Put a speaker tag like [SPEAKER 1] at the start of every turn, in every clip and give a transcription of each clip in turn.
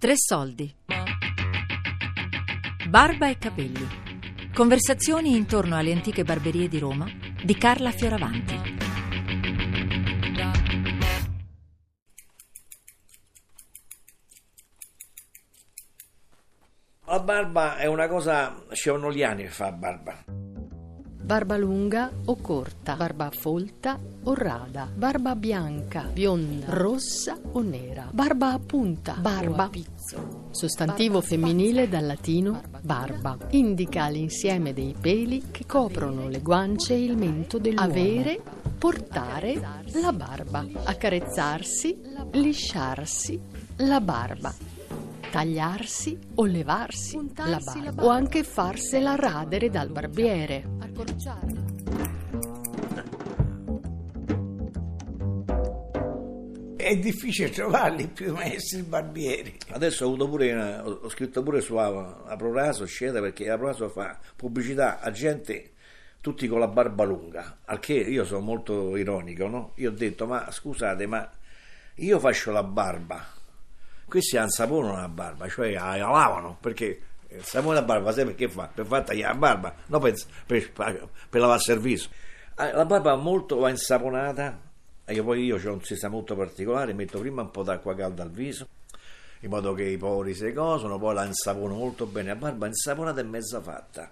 [SPEAKER 1] Tre soldi. Barba e capelli. Conversazioni intorno alle antiche barberie di Roma di Carla Fioravanti.
[SPEAKER 2] La barba è una cosa, anni per fare la barba.
[SPEAKER 3] Barba lunga o corta, barba folta o rada, barba bianca, bionda, rossa o nera, barba a punta, barba a pizzo. Sostantivo femminile dal latino barba. Indica l'insieme dei peli che coprono le guance e il mento dell'uomo. Avere, portare la barba. Accarezzarsi, lisciarsi la barba tagliarsi o levarsi la barba o anche farsela radere dal barbiere.
[SPEAKER 4] È difficile trovarli più maestri barbieri.
[SPEAKER 2] Adesso ho, avuto pure, una- ho scritto pure su Aproraso, scena perché Aproraso fa pubblicità a gente tutti con la barba lunga, al che io sono molto ironico, no? Io ho detto, ma scusate, ma io faccio la barba, questi hanno sapone la barba, cioè la lavano, perché il sapone della barba, sai perché fa? Per far tagliare la barba, non per, per, per lavarsi il viso. Ah, La barba molto va insaponata, e io poi io ho un sistema molto particolare, metto prima un po' d'acqua calda al viso, in modo che i pori si cosano, poi la insapono molto bene, la barba insaponata e mezza fatta.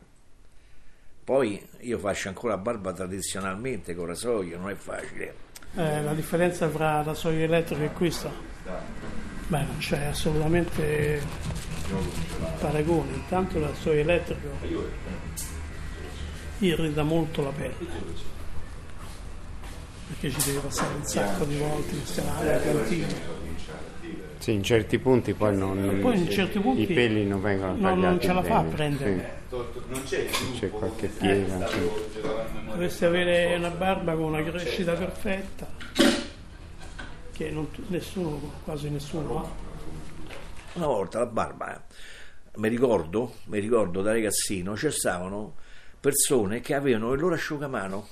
[SPEAKER 2] Poi io faccio ancora la barba tradizionalmente con rasoio, non è facile.
[SPEAKER 5] Eh, la differenza tra rasoio elettrico e questo? Beh, non c'è assolutamente paragone. Intanto il rasoio elettrico irrita molto la pelle perché ci deve passare un sacco di volte in strada, continua.
[SPEAKER 6] Sì, in certi punti poi, non,
[SPEAKER 5] Poi in certi punti
[SPEAKER 6] i peli non vengono
[SPEAKER 5] non-
[SPEAKER 6] tagliati
[SPEAKER 5] non ce la fa a prendere.
[SPEAKER 6] sì. C'è qualche piega. sì.
[SPEAKER 5] Dovresti avere una barba con una crescita perfetta che non nessuno, quasi nessuno ha.
[SPEAKER 2] Una volta la barba, eh, mi ricordo, mi ricordo da ragazzino, ci stavano persone che avevano il loro asciugamano.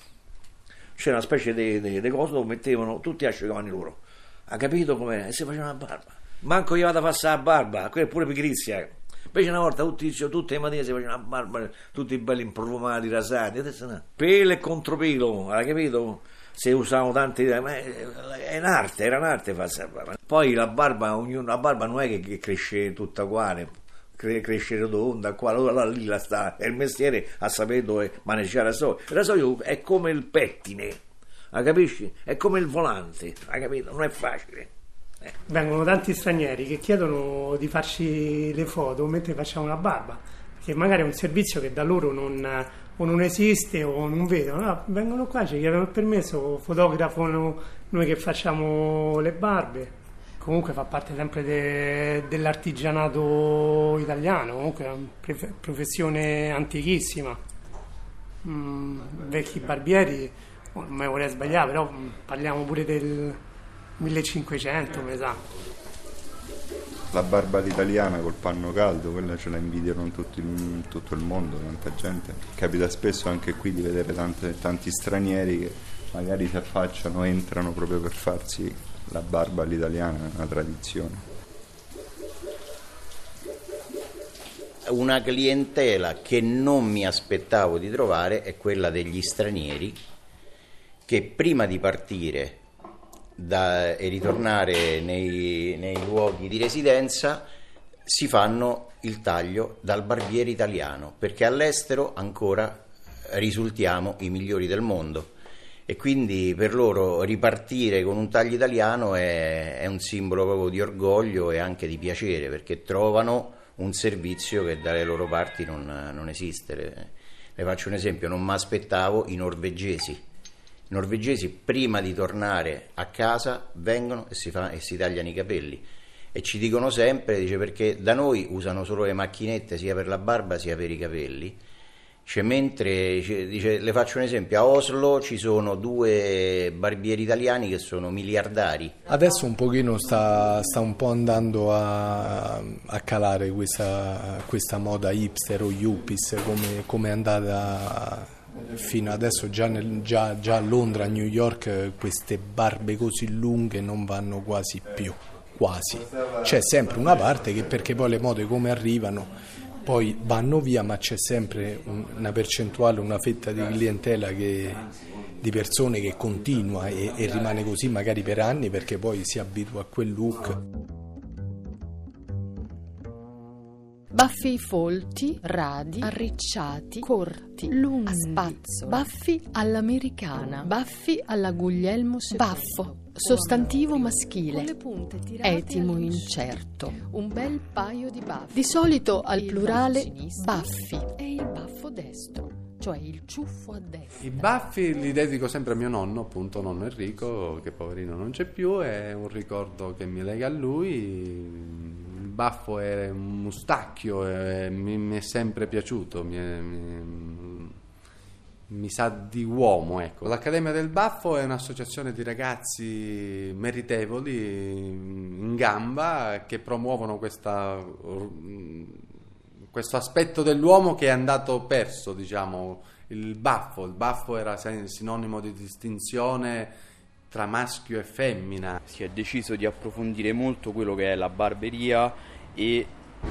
[SPEAKER 2] C'era una specie di, cosa dove mettevano tutti gli asciugamani loro. Ha capito com'è? E si faceva la barba. Manco gli vado a passare la barba, quella è pure pigrizia. eh. Invece una volta tutti, tutte le mattine si facevano la barba, tutti belli improfumati, rasati, adesso no. Pelo e contropelo, hai capito? Se usavano tanti, è un'arte, era un'arte farsi la. Poi la barba, ognuno, la barba non è che, cresce tutta uguale, cre- cresce rotonda, qua, allora lì la sta, è il mestiere a sapere dove maneggiare rasoio. Il rasoio è come il pettine, hai capisci? È come il volante, hai capito? Non è facile.
[SPEAKER 5] Vengono tanti stranieri che chiedono di farci le foto mentre facciamo la barba, che magari è un servizio che da loro non, o non esiste o non vedono. No, vengono qua, ci chiedono il permesso, fotografano noi che facciamo le barbe. Comunque fa parte sempre de- dell'artigianato italiano, comunque è una prof- professione antichissima. Mm, vecchi barbieri, mi vorrei sbagliare, però mm, parliamo pure del 1500, mi sa.
[SPEAKER 7] La barba all'italiana col panno caldo, quella ce la invidiano in tutto il, tutto il mondo, tanta gente. Capita spesso anche qui di vedere tante- tanti stranieri che magari si affacciano, entrano proprio per farsi la barba all'italiana, una tradizione.
[SPEAKER 8] Una clientela che non mi aspettavo di trovare è quella degli stranieri che prima di partire da- e ritornare nei, nei luoghi di residenza si fanno il taglio dal barbiere italiano perché all'estero ancora risultiamo i migliori del mondo e quindi per loro ripartire con un taglio italiano è, è un simbolo proprio di orgoglio e anche di piacere perché trovano un servizio che dalle loro parti non, non esiste. Le, faccio un esempio, non mi aspettavo i norvegesi. I norvegesi prima di tornare a casa vengono e si, fa- e si tagliano i capelli e ci dicono sempre, dice perché da noi usano solo le macchinette sia per la barba sia per i capelli. Cioè, mentre dice- le faccio un esempio, a Oslo ci sono due barbieri italiani che sono miliardari.
[SPEAKER 9] Adesso un pochino sta, sta un po' andando a, a calare questa, questa moda hipster o yuppies come è andata fino adesso già, nel- già- già a Londra, a New York queste barbe così lunghe non vanno quasi più. quasi. C'è sempre una parte che perché poi le mode come arrivano poi vanno via, ma c'è sempre un- una percentuale, una fetta di clientela che, di persone che continua e, e rimane così magari per anni perché poi si abitua a quel look.
[SPEAKER 3] Baffi folti, radi, arricciati, corti, lunghi, a spazzo, baffi all'americana, baffi alla Guglielmo II. Baffo, sostantivo maschile, etimo incerto. Un bel paio di baffi. Di solito al plurale baffi. E il baffo destro, cioè il ciuffo a destra.
[SPEAKER 10] I baffi li dedico sempre a mio nonno, appunto nonno Enrico, che poverino non c'è più, è un ricordo che mi lega a lui. Baffo è un mustacchio, e mi, mi è sempre piaciuto, mi, è- mi- mi sa di uomo. Ecco. L'Accademia del Baffo è un'associazione di ragazzi meritevoli, in gamba, che promuovono questa questo aspetto dell'uomo che è andato perso, diciamo, il baffo. Il baffo era sinonimo di distinzione tra maschio e femmina.
[SPEAKER 11] Si è deciso di approfondire molto quello che è la barberia e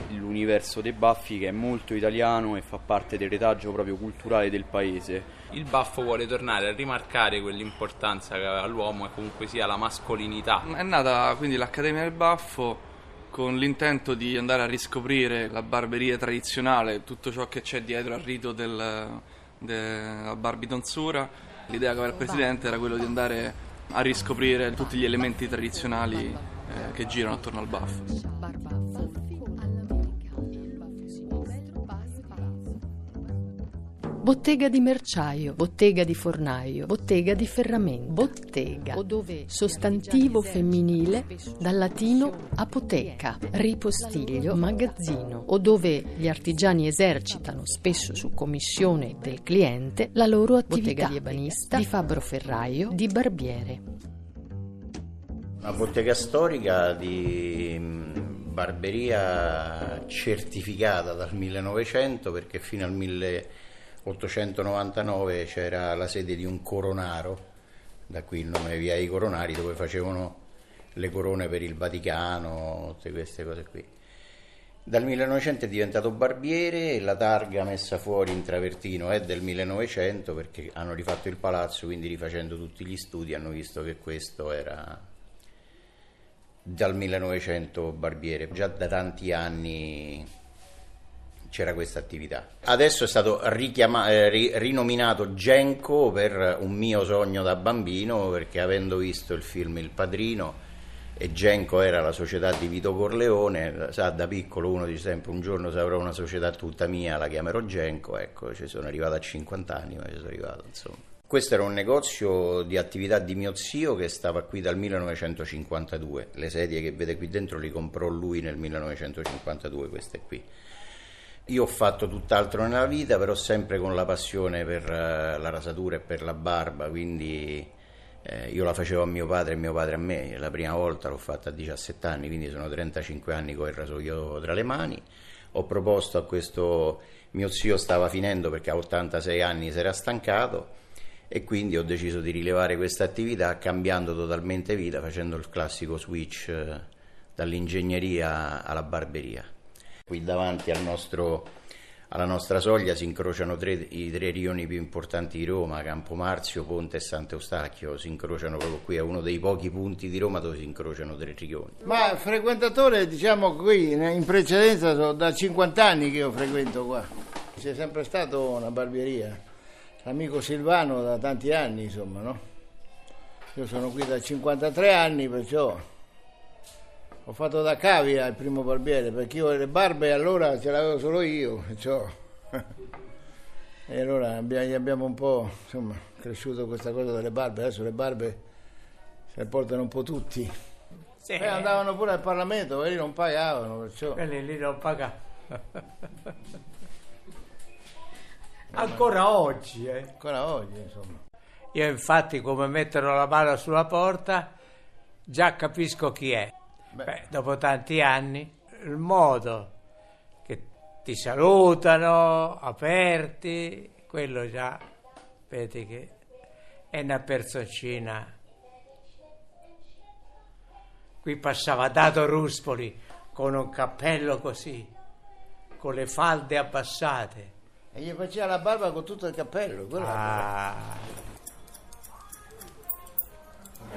[SPEAKER 11] l'universo dei baffi che è molto italiano e fa parte del retaggio proprio culturale del paese.
[SPEAKER 12] Il baffo vuole tornare a rimarcare quell'importanza che aveva l'uomo e comunque sia la mascolinità.
[SPEAKER 13] È nata quindi l'Accademia del Baffo con l'intento di andare a riscoprire la barberia tradizionale, tutto ciò che c'è dietro al rito del- della barbitonsura. L'idea che aveva il presidente era quello di andare a riscoprire tutti gli elementi tradizionali eh, che girano attorno al baffo.
[SPEAKER 3] Bottega di merciaio, bottega di fornaio, bottega di ferramenta, bottega, sostantivo femminile dal latino apoteca, ripostiglio, magazzino, o dove gli artigiani esercitano, spesso su commissione del cliente, la loro attività di ebanista, di fabbro ferraio, di barbiere.
[SPEAKER 8] Una bottega storica di mm, barberia certificata dal 1900 perché fino al 1899 c'era la sede di un coronaro, da qui il nome Via dei Coronari, dove facevano le corone per il Vaticano, tutte queste cose qui. Dal 1900 è diventato barbiere la targa messa fuori in travertino è del 1900 perché hanno rifatto il palazzo, quindi rifacendo tutti gli studi hanno visto che questo era dal 1900 barbiere, già da tanti anni c'era questa attività. Adesso è stato richiama- eh, ri- rinominato Genco per un mio sogno da bambino, perché avendo visto il film Il Padrino e Genco era la società di Vito Corleone, sa, da piccolo uno dice sempre un giorno se avrò una società tutta mia la chiamerò Genco, ecco, ci sono arrivato a 50 anni, ma ci sono arrivato insomma. Questo era un negozio di attività di mio zio che stava qui dal 1952. Le sedie che vede qui dentro li comprò lui nel 1952, queste qui. Io ho fatto tutt'altro nella vita, però sempre con la passione per eh, la rasatura e per la barba, quindi eh, io la facevo a mio padre e mio padre a me. La prima volta l'ho fatta a 17 anni, quindi sono 35 anni con il rasoio tra le mani. Ho proposto a questo mio zio, stava finendo perché a 86 anni si era stancato e quindi ho deciso di rilevare questa attività cambiando totalmente vita, facendo il classico switch eh, dall'ingegneria alla barberia. Qui davanti al nostro, alla nostra soglia si incrociano tre, i tre rioni più importanti di Roma, Campomarzio, Ponte e Sant'Eustachio, si incrociano proprio qui, è uno dei pochi punti di Roma dove si incrociano tre rioni.
[SPEAKER 4] Ma frequentatore, diciamo qui, in precedenza sono da 50 anni che io frequento qua. C'è sempre stata una barberia. L'amico Silvano da tanti anni, insomma, no? Io sono qui da 53 anni, perciò ho fatto da cavia il primo barbiere, perché io le barbe allora ce l'avevo solo io, perciò... E allora abbiamo, gli abbiamo un po', insomma, cresciuto questa cosa delle barbe. Adesso le barbe se le portano un po' tutti.
[SPEAKER 5] Sì.
[SPEAKER 4] E andavano pure al Parlamento, quelli non pagavano, perciò...
[SPEAKER 5] Quelli lì non pagano. Ancora oggi, eh.
[SPEAKER 4] Ancora oggi, insomma.
[SPEAKER 14] Io infatti come mettono la mano sulla porta già capisco chi è. Beh, dopo tanti anni, il modo che ti salutano, aperti, quello già, vedi che è una personcina Qui passava Dato Ruspoli con un cappello così, con le falde abbassate.
[SPEAKER 4] E gli faceva la barba con tutto il cappello. quello
[SPEAKER 14] Ah,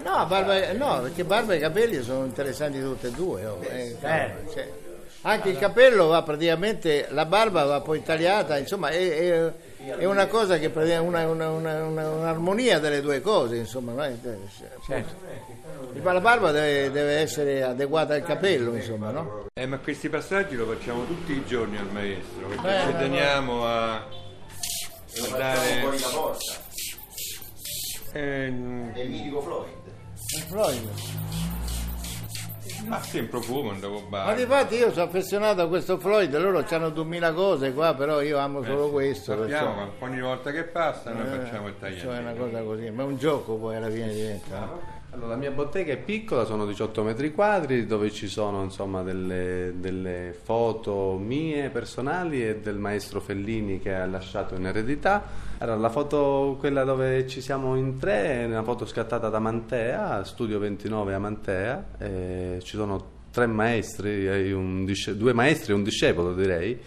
[SPEAKER 4] No, barba- no, perché barba e capelli sono interessanti tutte e due. oh, eh,
[SPEAKER 14] certo.
[SPEAKER 4] cioè, anche il capello va praticamente, la barba va poi tagliata, insomma è, è- è una cosa che pratica- una, una- una- una- un'armonia delle due cose, insomma. no? Eh, appunto. La barba deve, deve essere adeguata al capello, insomma, no?
[SPEAKER 15] Eh, ma questi passaggi lo facciamo tutti i giorni al maestro, perché
[SPEAKER 4] Eh,
[SPEAKER 15] ci teniamo a, a dare...
[SPEAKER 8] fuori la porta.
[SPEAKER 15] Eh,
[SPEAKER 8] Del mitico Floyd.
[SPEAKER 4] Floyd.
[SPEAKER 15] ma sì, in profumo, andavo
[SPEAKER 4] Ma
[SPEAKER 15] bar.
[SPEAKER 4] difatti io sono affezionato a questo Floyd, loro hanno 2000 cose qua, però io amo solo
[SPEAKER 15] Eh,
[SPEAKER 4] questo.
[SPEAKER 15] Sappiamo,
[SPEAKER 4] perciò-
[SPEAKER 15] ma ogni volta che passa noi
[SPEAKER 4] Eh,
[SPEAKER 15] facciamo il
[SPEAKER 4] Cioè è una cosa così, ma è un gioco poi alla fine diventa. no?
[SPEAKER 10] Allora, la mia bottega è piccola, sono 18 metri quadri, dove ci sono insomma delle, delle foto mie personali e del maestro Fellini che ha lasciato in eredità. Allora, la foto, quella dove ci siamo in tre, è una foto scattata da Mantea, Studio 29 a Mantea. ci sono tre maestri, disce- due maestri e un discepolo direi.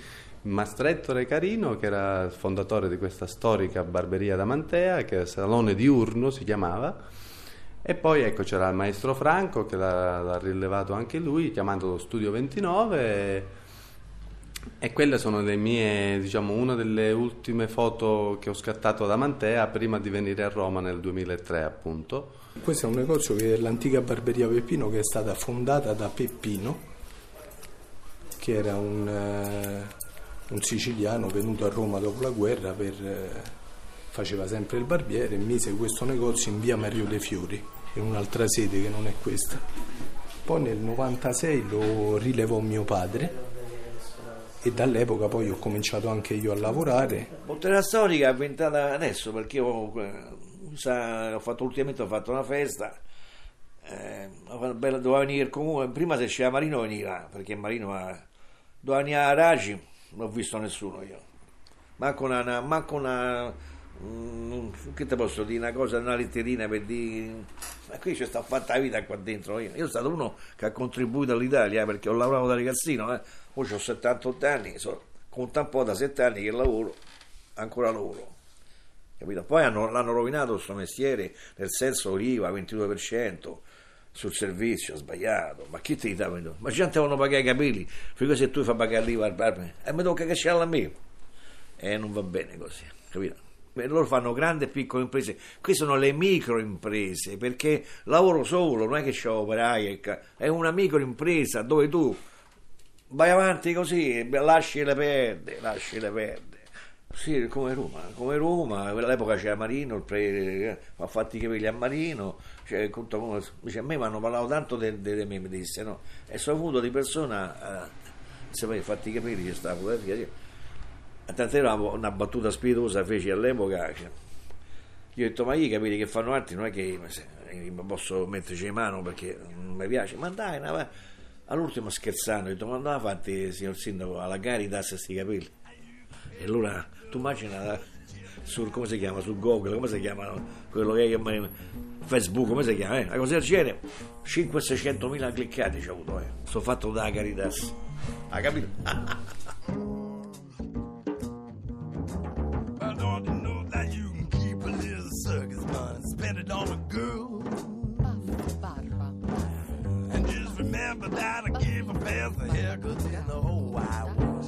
[SPEAKER 10] Mastretto Recarino, che era fondatore di questa storica barberia da Mantea, che è Salone Diurno si chiamava. E poi ecco c'era il maestro Franco che l'ha, l'ha rilevato anche lui chiamandolo Studio 29 e, e quelle sono le mie, diciamo, una delle ultime foto che ho scattato da Mantea prima di venire a Roma nel 2003 appunto.
[SPEAKER 9] Questo è un negozio che è l'antica barberia Peppino che è stata fondata da Peppino, che era un, eh, un siciliano venuto a Roma dopo la guerra, per, eh, faceva sempre il barbiere e mise questo negozio in via Mario De Fiori, in un'altra sede che non è questa. Poi nel 96 lo rilevò mio padre e dall'epoca poi ho cominciato anche io a lavorare
[SPEAKER 2] Bottega storica è inventata adesso perché ho, eh, ho fatto ultimamente ho fatto una festa eh, doveva venire il comune prima se c'era Marino veniva perché Marino ha, doveva venire a Raggi non ho visto nessuno io manco una- manco una mm, che te posso dire una cosa una letterina per dire ma qui c'è sta fatta la vita qua dentro io, io sono stato uno che ha contribuito all'Italia perché ho lavorato da ragazzino eh. ora ho 78 anni so, conta un po' da 7 anni che lavoro ancora lavoro capito? poi hanno- l'hanno rovinato questo mestiere nel senso l'IVA 22% sul servizio sbagliato ma chi ti dà ma gente devono pagare i capelli perché se tu fai pagare l'IVA al barber e mi tocca cacciarla a me e non va bene così, capito? Loro fanno grandi e piccole imprese, queste sono le microimprese perché lavoro solo, non è che c'è operai, e è una microimpresa dove tu vai avanti così, beh, lasci le perde, lasci le perde. Sì, come Roma, come Roma, all'epoca c'era Marino, il pre, ha fatto i capelli a Marino, cioè, dice, a me mi hanno parlato tanto di me, mi disse, no? E sono venuto di persona, eh, se poi fatti i capelli c'è stata la tant'è una, battuta spiritosa feci all'epoca. io ho detto, ma io i capelli che fanno altri non è che posso metterci in mano perché non mi piace, ma dai, una all'ultimo scherzando, ho detto, ma andava fatti, signor sindaco, alla Caritas questi capelli. E allora tu immagina sul come si chiama, su Google, come si chiama quello che è Facebook, come si chiama? Eh? Una cosa del genere, 500-600 mila cliccati ci ho avuto, eh. Sono fatto da Caritas. Hai capito?
[SPEAKER 16] best a haircut in the whole wide world.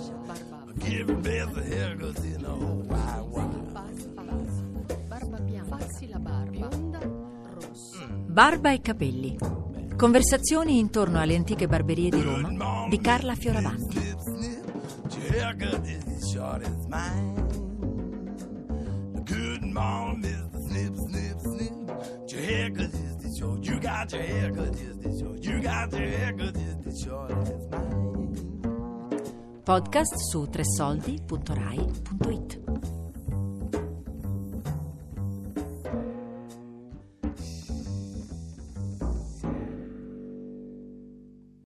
[SPEAKER 16] I give a best a haircut in the whole wide world.
[SPEAKER 3] Barba bianca. Farsi la barba. Bionda, rossa.
[SPEAKER 1] Barba e capelli. Conversazioni intorno alle antiche barberie di Roma di Carla Fioravanti.
[SPEAKER 16] Good Mr. Snip, snip, snip. Your haircut is short. You got your haircut is this short. You got your haircut is this short as mine.
[SPEAKER 1] Podcast su tressoldi.rai.it